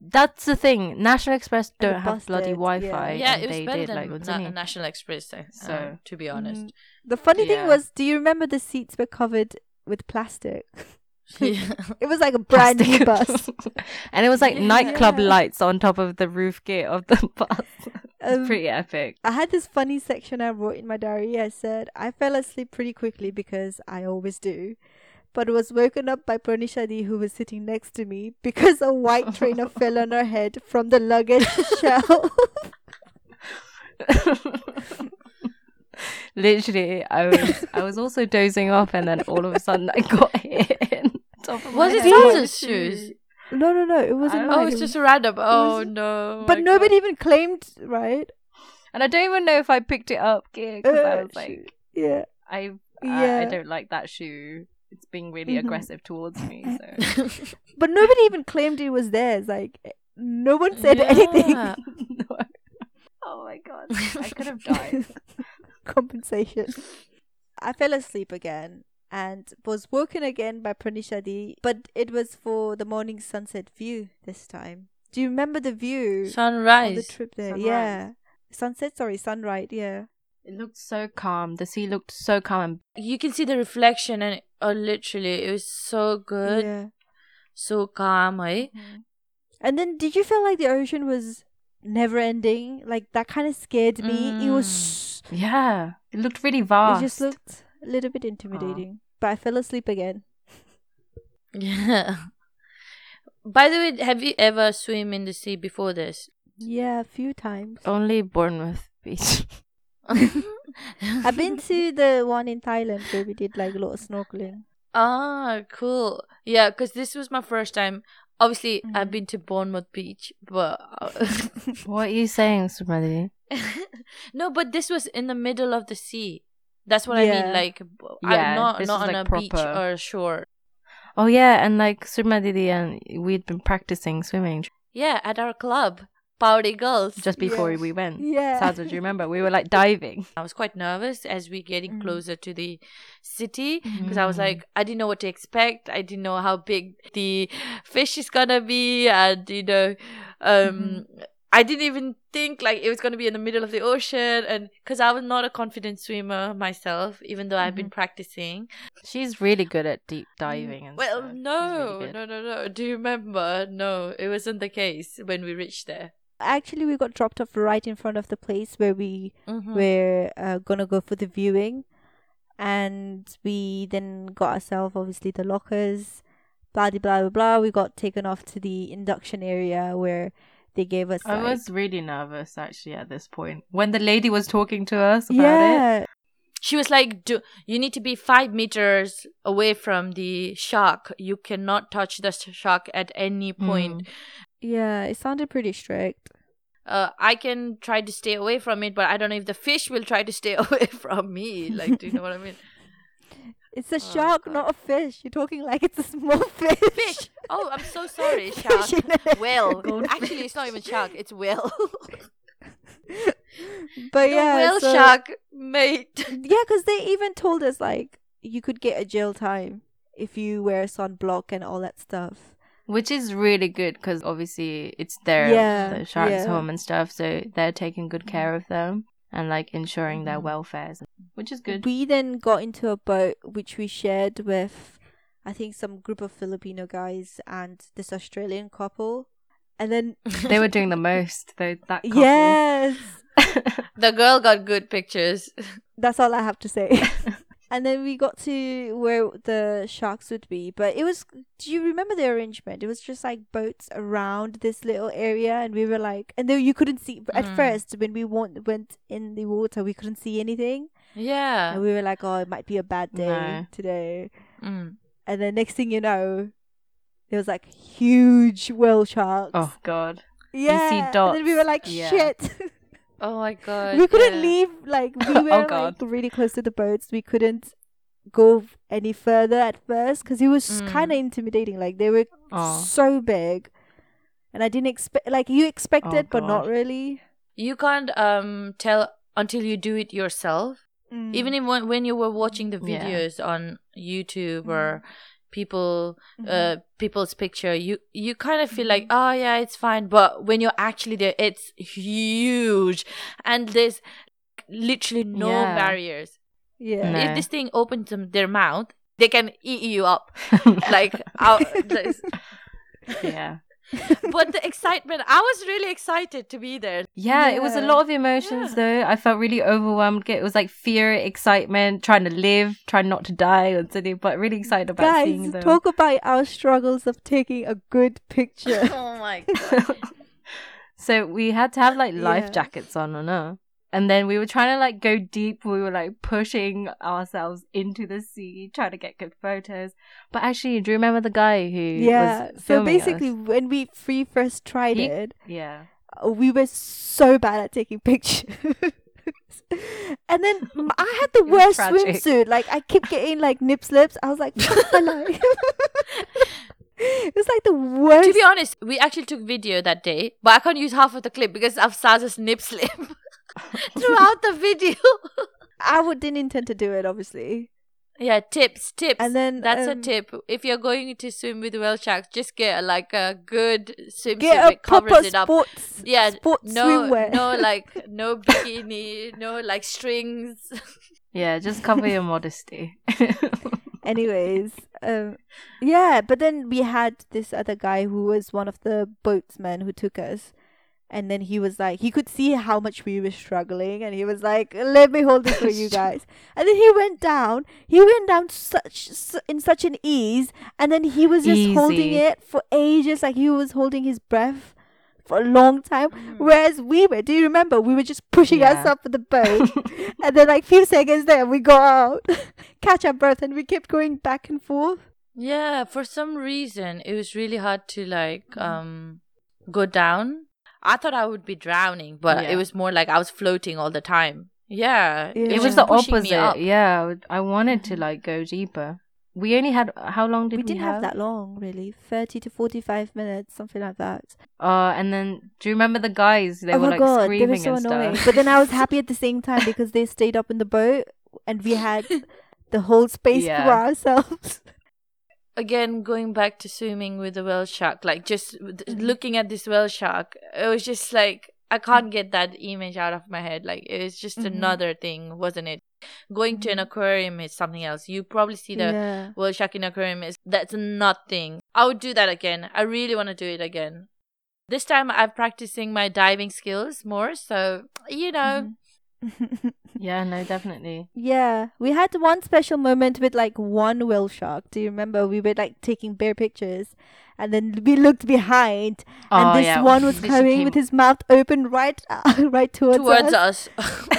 That's the thing. National Express don't have bloody did, Wi-Fi. Yeah, and it was they better did than like Na- it? National Express, uh, So- uh, to be honest. Mm. the funny thing was do you remember the seats were covered with plastic Yeah. It was like a brand new bus. and it was like nightclub Yeah. lights on top of the roof gate of the bus. it's Um, pretty epic. I had this funny section I wrote in my diary. I said, I fell asleep pretty quickly because I always do, but was woken up by Pranisadi who was sitting next to me because a white trainer fell on her head from the luggage shelf. Literally, I was I was also dozing off, and then all of a sudden I got hit. In top of Was it head. Sansa's shoes? no, no, no, it wasn't Oh, it it's was- just a random. Oh was- no! but nobody God. even claimed, right? And I don't even know if I picked it up because I Uh, was like, shoot. yeah, I, I yeah. I don't like that shoe. It's being really Mhm. aggressive towards me. So but nobody even claimed it was theirs. Like, no one said anything. No. Oh my god, I could have died. compensation. I fell asleep again and was woken again by Pranisadi, but it was for the morning sunset view this time. Do you remember the view on the trip there? Sunrise. Yeah. Sunset, sorry, sunrise, yeah. It looked so calm. The sea looked so calm You can see the reflection, and oh, literally, it was so good, Yeah. so calm. Eh? And then did you feel like the ocean was never ending? Like that kind of scared me. It was yeah, it looked really vast. it just looked a little bit intimidating. But I fell asleep again. Yeah. By the way, have you ever swim in the sea before this? Yeah, a few times. only Bournemouth Beach. I've been to the one in Thailand where we did like a lot of snorkeling. Ah, cool. Yeah, because this was my first time. Obviously, I've Mhm. been to Bournemouth Beach, but what are you saying, Sumali? no, but this was in the middle of the sea. That's what I mean. Like, Yeah, I'm not not on like, a beach or a shore. Oh yeah, and like Surma Didi and we'd been practicing swimming. Yeah, at our club. Powder girls. just before Yeah. we went. Yeah. Saza, do you remember? We were like diving. I was quite nervous as we're getting Mm. closer to the city because I was Mm. like, I didn't know what to expect. I didn't know how big the fish is gonna be, and you know, um, Mm-hmm. I didn't even think like it was gonna be in the middle of the ocean, and because I was not a confident swimmer myself, even though I've been practicing. She's really good at deep diving and Well, stuff. No, really no, no, no. Do you remember? No, it wasn't the case when we reached there. Actually, we got dropped off right in front of the place where we Mm-hmm. were uh, gonna go for the viewing, and we then got ourselves obviously the lockers, blah blah blah blah. We got taken off to the induction area where they gave us. I like- was really nervous actually at this point when the lady was talking to us about it. yeah, She was like, Do, "You need to be five meters away from the shark. You cannot touch the shark at any point. yeah. It sounded pretty strict. Uh, I can try to stay away from it, but I don't know if the fish will try to stay away from me. Like, do you know what I mean? It's a Oh, shark, God. not a fish. You're talking like it's a small fish. Fish. Oh, I'm so sorry, shark. Fish in a- Whale. Actually, it's not even shark. It's whale. but the yeah, whale so- shark, mate. Yeah, because they even told us like you could get a jail time if you wear sunblock and all that stuff. Which is really good because obviously it's their Yeah, the shark's yeah. home and stuff, so they're taking good care of them and like ensuring their Mhm. welfare, which is good. We then got into a boat which we shared with, I think, some group of Filipino guys and this Australian couple. And then they were doing the most though. That couple. yes, the girl got good pictures. that's all I have to say. and then we got to where the sharks would be, but it was. Do you remember the arrangement? It was just like boats around this little area, and we were like, and then you couldn't see at Mm. first when we went went in the water, we couldn't see anything, Yeah. and we were like, oh, it might be a bad day No. today. Mm. And then next thing you know, there was like huge whale sharks. oh god. yeah. see And then we were like, Yeah. shit. Oh my god. we couldn't yeah. leave. Like we Oh, were like really close to the boats. We couldn't go any further at first because it was Mm. kind of intimidating. Like they were Oh. so big, and I didn't expect. Like you expected, but not really. You can't um tell until you do it yourself. Even if when, you were watching the Yeah. videos on YouTube or people Mhm. uh people's picture, you you kind of feel like oh yeah it's fine, but when you're actually there, it's huge, and there's literally no Yeah. barriers. yeah. No. If this thing opens them, their mouth, they can eat you up. like out, this- yeah. but the excitement, I was really excited to be there. Yeah, it was a lot of emotions though. I felt really overwhelmed. It was like fear, excitement, trying to live, trying not to die or something, but really excited about seeing Guys, them. talk about our struggles of taking a good picture. Oh my god. so we had to have like life Yeah. jackets on or no. And then we were trying to like go deep. We were like pushing ourselves into the sea, trying to get good photos. But actually, do you remember the guy who yeah. was So basically, us? when we free first tried He- it, yeah, uh, we were so bad at taking pictures. and then I had the worst tragic. swimsuit. Like I kept getting like nip slips. I was like, "Fuck it was like the worst. to be honest, we actually took video that day, but I can't use half of the clip because of Saza's nip slip throughout the video. I would didn't intend to do it, obviously. yeah, tips, tips. And then that's um, a tip. If you're going to swim with whale sharks, just get like a good swimsuit Get a that covers proper it up. sports. Yeah, sports no, swimwear. no, like no bikini, no like strings. yeah. Just cover your modesty. Anyways, um, yeah, but then we had this other guy who was one of the boatsmen who took us. And then he was like, he could see how much we were struggling, and he was like, "Let me hold this for you guys." And then he went down. He went down such in such an ease, and then he was just holding it for ages, like he was holding his breath for a long time. Whereas we were, do you remember? We were just pushing Yeah. us up the boat, and then like few seconds there, we got out, catch our breath, and we kept going back and forth. Yeah, for some reason it was really hard to like um go down. I thought I would be drowning, but Yeah. it was more like I was floating all the time. Yeah, Yeah. it was just the opposite. Yeah, I wanted to like go deeper. we only had how long did we we, didn't have that long, really. 30 to 45 minutes, something like that. Uh, and then do you remember the guys? They oh were my like god, they were so and annoying. stuff. But then I was happy at the same time because they stayed up in the boat and we had the whole space Yeah. for ourselves. Again, going back to swimming with the whale shark, like just Mhm. looking at this whale shark, it was just like I can't get that image out of my head. Like it was just Mhm. another thing, wasn't it? Going to an Mhm. aquarium is something else. You probably see the yeah. whale shark in aquarium is that's nothing. I would do that again. I really want to do it again. This time I'm practicing my diving skills more, so you know, Mhm. yeah, no, definitely. yeah, we had one special moment with like one whale shark. Do you remember? We were like taking bear pictures, and then we looked behind, and Oh, this yeah. one was coming with his mouth open right, right towards, towards us. us.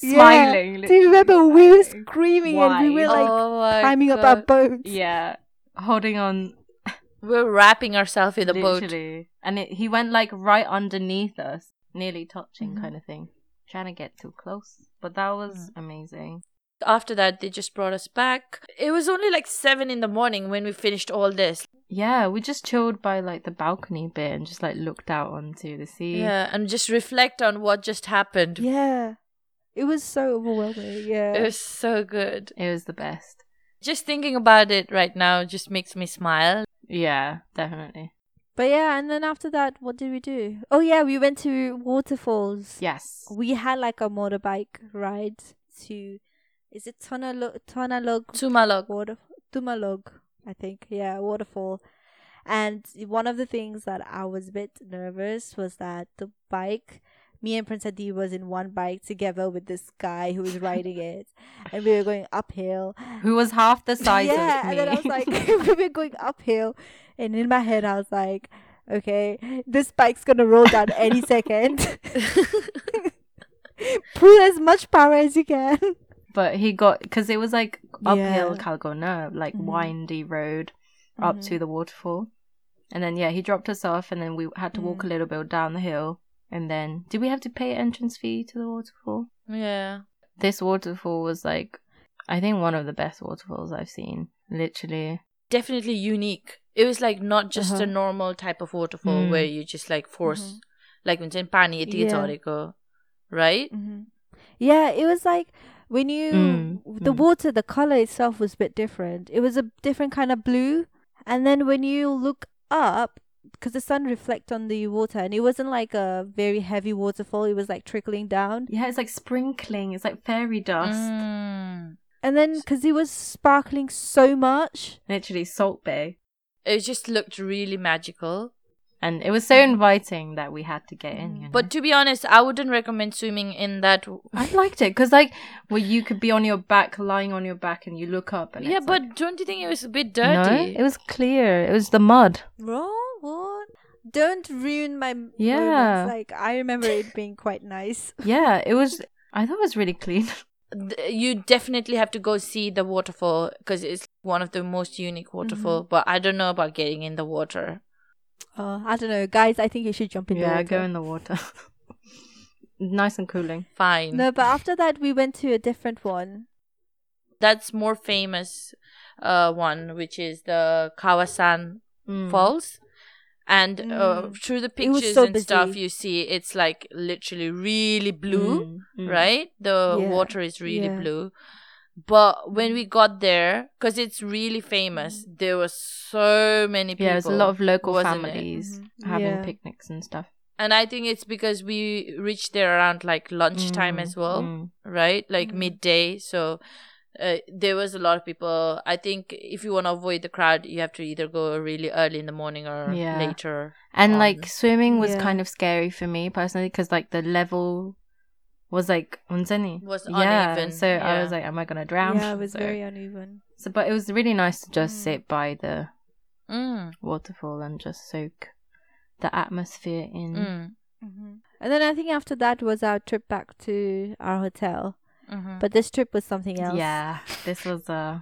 Yeah. smiling. Do you remember? We were literally. screaming and we were like oh my climbing up our God. boats. Yeah, holding on We're wrapping ourselves in the boat. and it, he went like right underneath us, nearly touching, Mhm. kind of thing, trying to get too close. But that was mm. amazing. After that, they just brought us back. It was only like seven in the morning when we finished all this. Yeah, we just chilled by like the balcony bit and just like looked out onto the sea. Yeah, and just reflect on what just happened. Yeah. It was so overwhelming. Yeah. It was so good. It was the best. Just thinking about it right now just makes me smile. Yeah, definitely. But yeah, and then after that, what did we do? Oh yeah, we went to waterfalls. Yes. We had like a motorbike ride to, is it Tonalog? Tonalog Sumalog. water Tumalog, I think. Yeah, waterfall. And one of the things that I was a bit nervous was that the bike, me and Pranisadi was in one bike together with this guy who was riding it, and we were going uphill. Who was half the size yeah, of me. Yeah, and then I was like, we were going uphill, and in my head I was like, okay, this bike's gonna roll down any second. Pull as much power as you can. but he got because it was like uphill Yeah. Kalgona, like Mhm. windy road up Mhm. to the waterfall. And then yeah, he dropped us off and then we had to walk Mm. a little bit down the hill. And then did we have to pay entrance fee to the waterfall? Yeah. This waterfall was like I think one of the best waterfalls I've seen. Literally. Definitely unique. It was like not just Uh-huh. a normal type of waterfall Mm. where you just like force, Mhm. like when pani Yeah. right? hmm Yeah, it was like when you Mm, the mm. water, the color itself was a bit different. It was a different kind of blue, and then when you look up, because the sun reflect on the water, and it wasn't like a very heavy waterfall. It was like trickling down, Yeah, it's like sprinkling. It's like fairy dust. Mm. And then because it was sparkling so much, Literally Salt Bay. It just looked really magical. And it was so inviting that we had to get in. You know? But to be honest, I wouldn't recommend swimming in that. I liked it because, like, well, you could be on your back, lying on your back, and you look up, and Yeah, it's but like- don't you think it was a bit dirty? no, dirty? it was clear. It was the mud. bro. What? Don't ruin my Yeah. moments. Like I remember it being quite nice. Yeah, it was. I thought it was really clean. Th- you definitely have to go see the waterfall because it's one of the most unique waterfall. Mm-hmm. But I don't know about getting in the water. Uh, I don't know, guys. I think you should jump in the yeah, water. go in the water. nice and cooling. Fine. No, but after that we went to a different one. That's more famous uh one, which is the Kawasan Mm. Falls. And uh, Mm. through the pictures so and stuff, you see it's like literally really blue. Mm, mm. right? The Yeah, water is really yeah. blue. But when we got there, because it's really famous, there were so many people. Yeah, there's a lot of local wasn't it? families Mhm. having Yeah. picnics and stuff. And I think it's because we reached there around like lunchtime Mm, as well, mm. right? Like Mhm. midday. So uh, there was a lot of people. I think if you want to avoid the crowd, you have to either go really early in the morning or Yeah. later. And on. like swimming was Yeah. kind of scary for me personally because like the level was like unzeni. Was yeah, uneven, so I was like, am I gonna drown? Yeah, it was So- very uneven. So, but it was really nice to just Mm. sit by the Mm, waterfall and just soak the atmosphere in. mm, hmm And then I think after that was our trip back to our hotel. Mhm. But this trip was something else. Yeah, this was uh,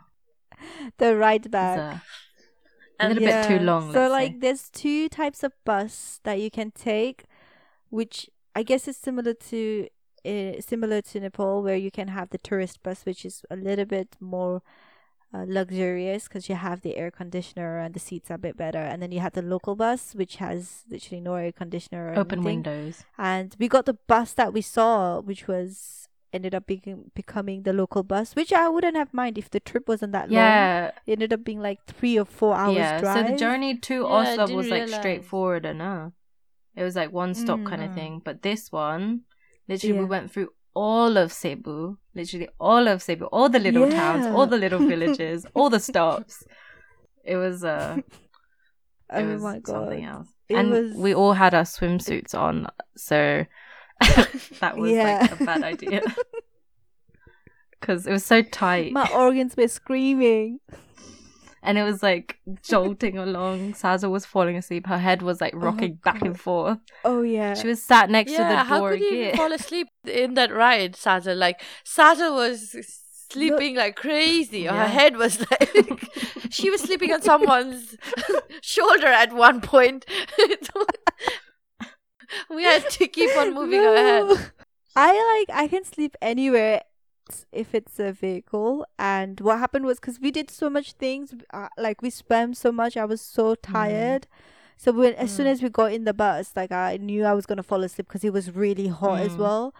The ride back. a And little bit too long. So like say. there's two types of bus that you can take, which I guess is similar to uh, similar to Nepal, where you can have the tourist bus, which is a little bit more uh, luxurious because you have the air conditioner and the seats are a bit better. And then you have the local bus, which has literally no air conditioner. Or Open anything. windows. And we got the bus that we saw, which was ended up being becoming the local bus, which I wouldn't have mind if the trip wasn't that long. Yeah. It ended up being like three or four hours yeah. drive. So the journey to Yeah, Oslob didn't was like straightforward enough. It was like one stop kind of Mm. thing. But this one, literally, we went through all of Cebu, literally all of Cebu, all the little towns, all the little villages, all the stops. It was uh, oh it was my god. something else. It and was- we all had our swimsuits on, so that was Yeah. like a bad idea because it was so tight. My organs were screaming. and it was like jolting along. Saza was falling asleep. Her head was like oh rocking back and forth. Oh yeah. She was sat next yeah, to the door. how could you fall asleep in that ride, Sata? Like Sata was sleeping like crazy. Her head was like she was sleeping on someone's shoulder at one point. we had to keep on moving No. head. I like I can sleep anywhere if it's a vehicle. And what happened was because we did so much things, uh, like we swam so much, I was so tired. So when as soon Mm. as we got in the bus, like I knew I was gonna fall asleep because it was really hot as Mm. well.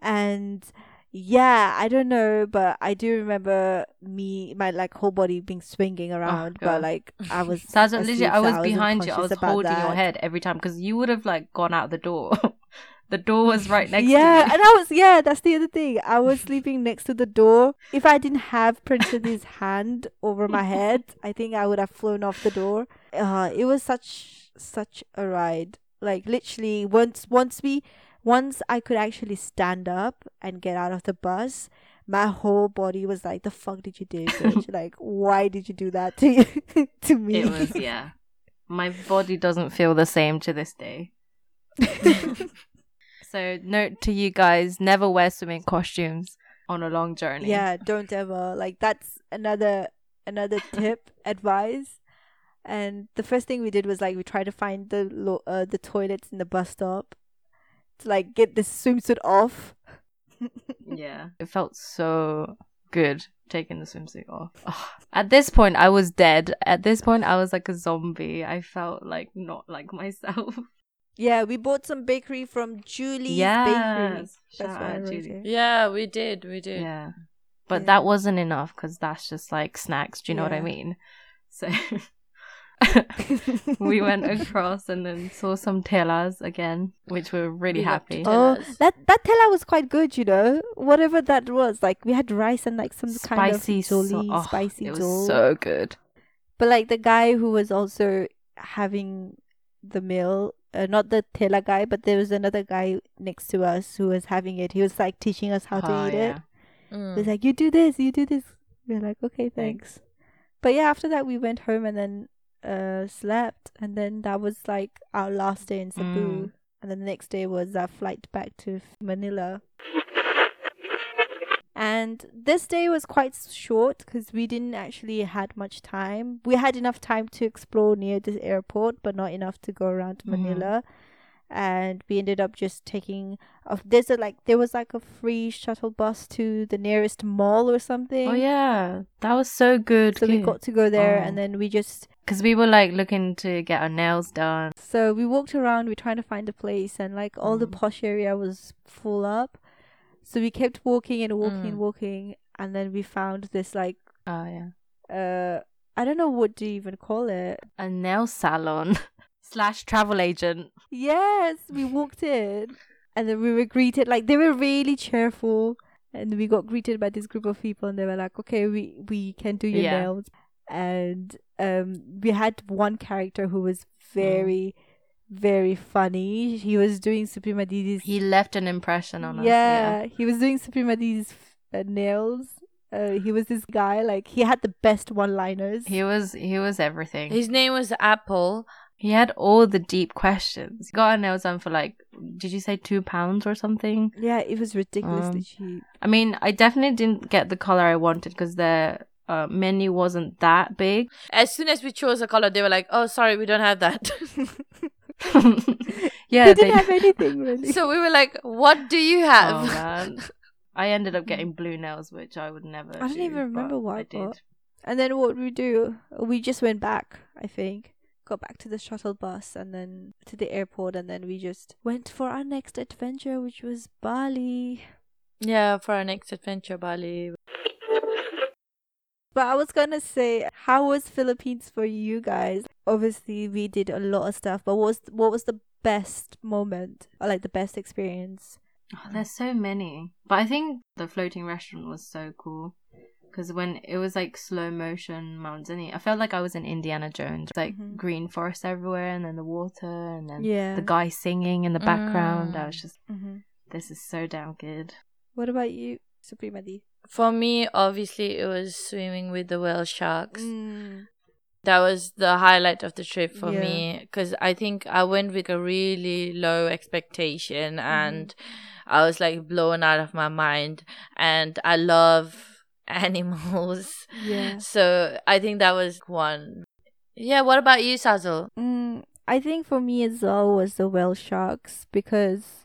And yeah, I don't know, but I do remember me, my like whole body being swinging around, but like I was. Saza, asleep, legit, I so was behind you. I was holding your head every time because you would have like gone out the door. the door was right next yeah, to you. and I was yeah, that's the other thing. I was sleeping next to the door. If I didn't have Princess's hand over my head, I think I would have flown off the door. Uh, it was such such a ride. Like literally, once once we once I could actually stand up and get out of the bus, my whole body was like, "The fuck did you do, like, why did you do that to you, to me?" It was yeah. My body doesn't feel the same to this day. So note to you guys: never wear swimming costumes on a long journey. Yeah, don't ever. Like that's another another tip advice. And the first thing we did was like we tried to find the lo- uh, the toilets in the bus stop to like get the swimsuit off. Yeah. It felt so good taking the swimsuit off. Ugh. At this point, I was dead. At this point, I was like a zombie. I felt like not like myself. yeah, we bought some bakery from Julie's Bakery. That's what I out, wrote Julie. Yeah, we did. We did. Yeah. But Yeah. that wasn't enough because that's just like snacks. Do you know what I mean? So we went across and then saw some telas again, which were really We happy. Oh, that that tela was quite good, you know. Whatever that was, like we had rice and like some kind of Spicy, so- jolly, oh, spicy It was jol. so good. But like the guy who was also having the meal, uh, not the tela guy, but there was another guy next to us who was having it. He was like teaching us how to Oh, eat yeah. it. Mm. He was like, "You do this, you do this." We are like, "Okay, thanks." But yeah, after that we went home and then uh slept, and then that was like our last day in Cebu. Mm. And then the next day was our flight back to Manila. And this day was quite short because we didn't actually had much time. We had enough time to explore near the airport, but not enough to go around to Mhm. Manila. And we ended up just taking. A, there's a like there was like a free shuttle bus to the nearest mall or something. Oh yeah, that was so good. So we got to go there, and Oh. then we just because we were like looking to get our nails done. So we walked around, we trying to find a place, and like all the Mm. posh area was full up. So we kept walking and walking and Mm. walking, and then we found this like Oh yeah, uh I don't know what do you even call it. a nail salon slash travel agent. Yes, we walked in, and then we were greeted like they were really cheerful, and we got greeted by this group of people, and they were like, "Okay, we we can do your Yeah. nails," and um we had one character who was very. Very funny. He was doing Suprema Didi's He left an impression on us. yeah, he was doing Supreme Adi's uh, nails. Uh, he was this guy like he had the best one-liners. He was he was everything. His name was Apple. He had all the deep questions. Got our nails done for like, did you say two pounds or something? yeah, it was ridiculously Um, cheap. I mean, I definitely didn't get the color I wanted because the uh, menu wasn't that big. As soon as we chose a color, they were like, "Oh, sorry, we don't have that." yeah, they didn't have anything really. so we were like, "What do you Oh have?" man, I ended up getting blue nails, which I would never. I don't do, even remember but what I I did. got. And then what we do? We just went back, I think. Got back to the shuttle bus and then to the airport and then we just went for our next adventure which was Bali. Yeah, for our next adventure, Bali. But I was gonna say, how was Philippines for you guys? Obviously, we did a lot of stuff, but what was what was the best moment or like the best experience? Oh, there's so many. But I think the floating restaurant was so cool. Because when it was like slow motion Mount Zinni, I felt like I was in Indiana Jones. Like Mhm. green forest everywhere, and then the water, and then Yeah. the guy singing in the background. I Mm. was just, hmm this is so damn good. What about you, Supremadi? For me, obviously, it was swimming with the whale sharks. Mm. That was the highlight of the trip for Yeah. me because I think I went with a really low expectation Mm-hmm. and I was like blown out of my mind. And I love animals. Yeah. So I think that was one. Yeah, what about you, Sazzle? Mm, I think for me as well was the whale sharks because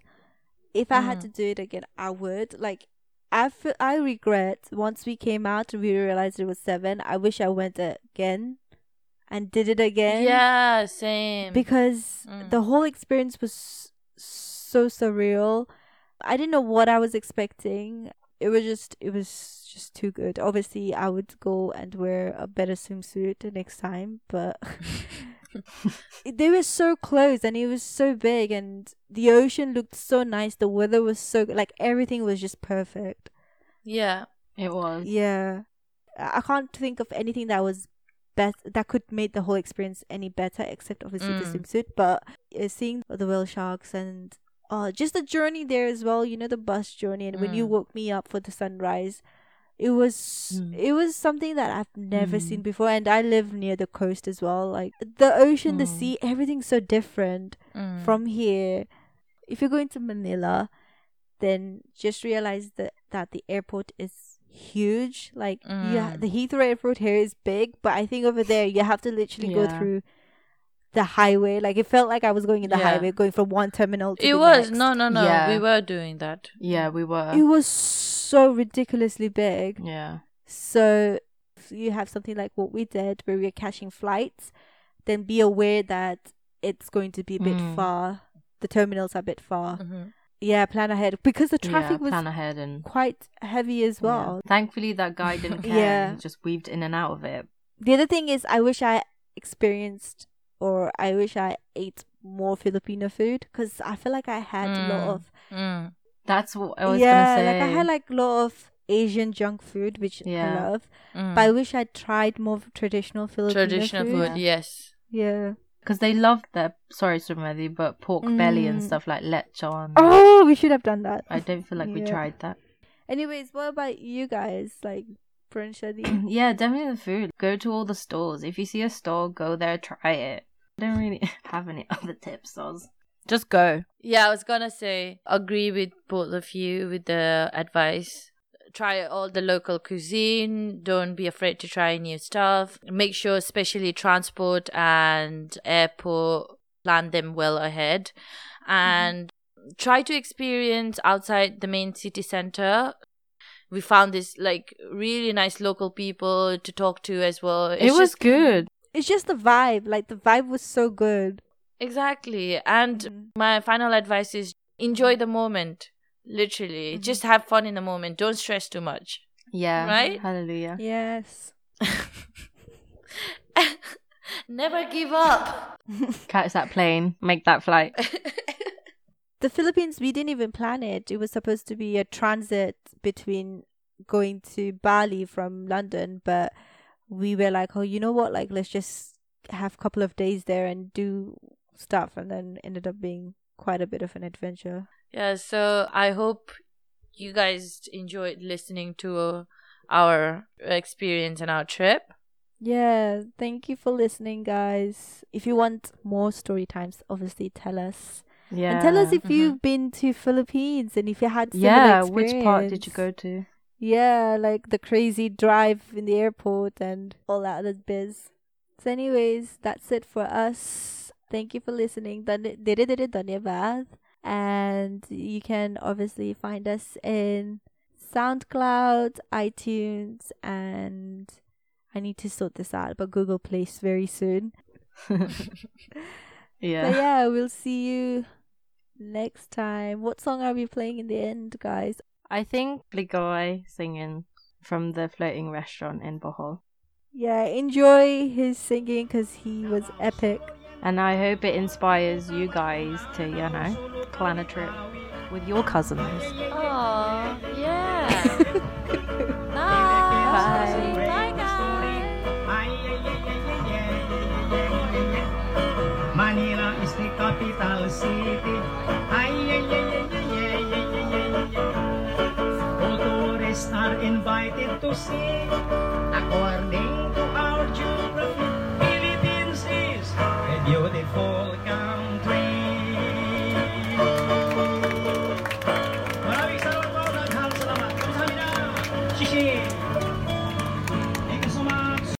if I had Mm. to do it again, I would. Like, I feel, I regret once we came out and we realized it was seven. I wish I went again and did it again. Yeah, same. because Mm. the whole experience was so surreal. I didn't know what I was expecting. It was just it was just too good. Obviously, I would go and wear a better swimsuit the next time, but they were so close and it was so big and the ocean looked so nice. The weather was so like everything was just perfect. yeah. It was. Yeah. I can't think of anything that was best that could make the whole experience any better except obviously the Mm. swimsuit. But uh, seeing the whale sharks and uh, just the journey there as well, you know, the bus journey and when you Mm. woke me up for the sunrise, it was Mm. it was something that I've never Mm. seen before and I live near the coast as well. Like the ocean, the Mm. sea, everything's so different Mm. from here. If you're going to Manila, then just realize that that the airport is huge. Like yeah, Mm. the Heathrow airport here is big, but I think over there you have to literally go through the highway. Like it felt like I was going in the Yeah. highway, going from one terminal to It the was. next. No, no, no. Yeah. We were doing that. Yeah, we were. It was so ridiculously big. yeah. So if you have something like what we did, where we are catching flights, then be aware that it's going to be a bit Mm. far. The terminals are a bit far. hmm Yeah, plan ahead because the yeah, traffic was plan ahead and quite heavy as yeah. well. Thankfully, that guy didn't care. Yeah. and just weaved in and out of it. The other thing is, I wish I experienced or I wish I ate more Filipino food because I feel like I had a lot Mm. of Mm. That's what I was yeah, gonna say. like I had like a lot of Asian junk food, which Yeah. I love. Mm. But I wish I tried more traditional Filipino Traditional food. food, yes. Yeah. because they love their sorry, Sumadi, but pork belly and Mm. stuff like lechon. Oh, we should have done that. I don't feel like we tried that. Anyways, what about you guys? Like, Shadi? yeah, definitely the food. Go to all the stores. If you see a store, go there, try it. I don't really have any other tips, Oz. Just go. Yeah, I was gonna say agree with both of you with the advice. Try all the local cuisine. Don't be afraid to try new stuff. Make sure, especially transport and airport, plan them well ahead, mm-hmm. and try to experience outside the main city center. We found this like really nice local people to talk to as well. it was just- good. It's just the vibe. Like, the vibe was so good. Exactly. And Mhm. my final advice is enjoy the moment. Literally. Mhm. Just have fun in the moment. Don't stress too much. Yeah. Right? Hallelujah. Yes. Never give up. Catch that plane. Make that flight. The Philippines, we didn't even plan it. It was supposed to be a transit between going to Bali from London, but we were like, oh, you know what? Like, let's just have a couple of days there and do stuff. And then ended up being quite a bit of an adventure. yeah, so I hope you guys enjoyed listening to our experience and our trip. Yeah, thank you for listening, guys. If you want more story times, obviously tell us. Yeah. And tell us if Mhm. you've been to Philippines and if you had similar Yeah. Which part did you go to? Yeah, like the crazy drive in the airport and all that other biz. So, anyways, that's it for us. Thank you for listening. Dhan- Dire dire dhanyavad. And you can obviously find us in SoundCloud, iTunes, and I need to sort this out but Google Place very soon. yeah. But yeah, we'll see you next time. What song are we playing in the end, guys? I think Bligoy singing from the floating restaurant in Bohol. Yeah, enjoy his singing because he was epic. And I hope it inspires you guys to, you know, plan a trip with your cousins. Oh, yeah. você. Acordem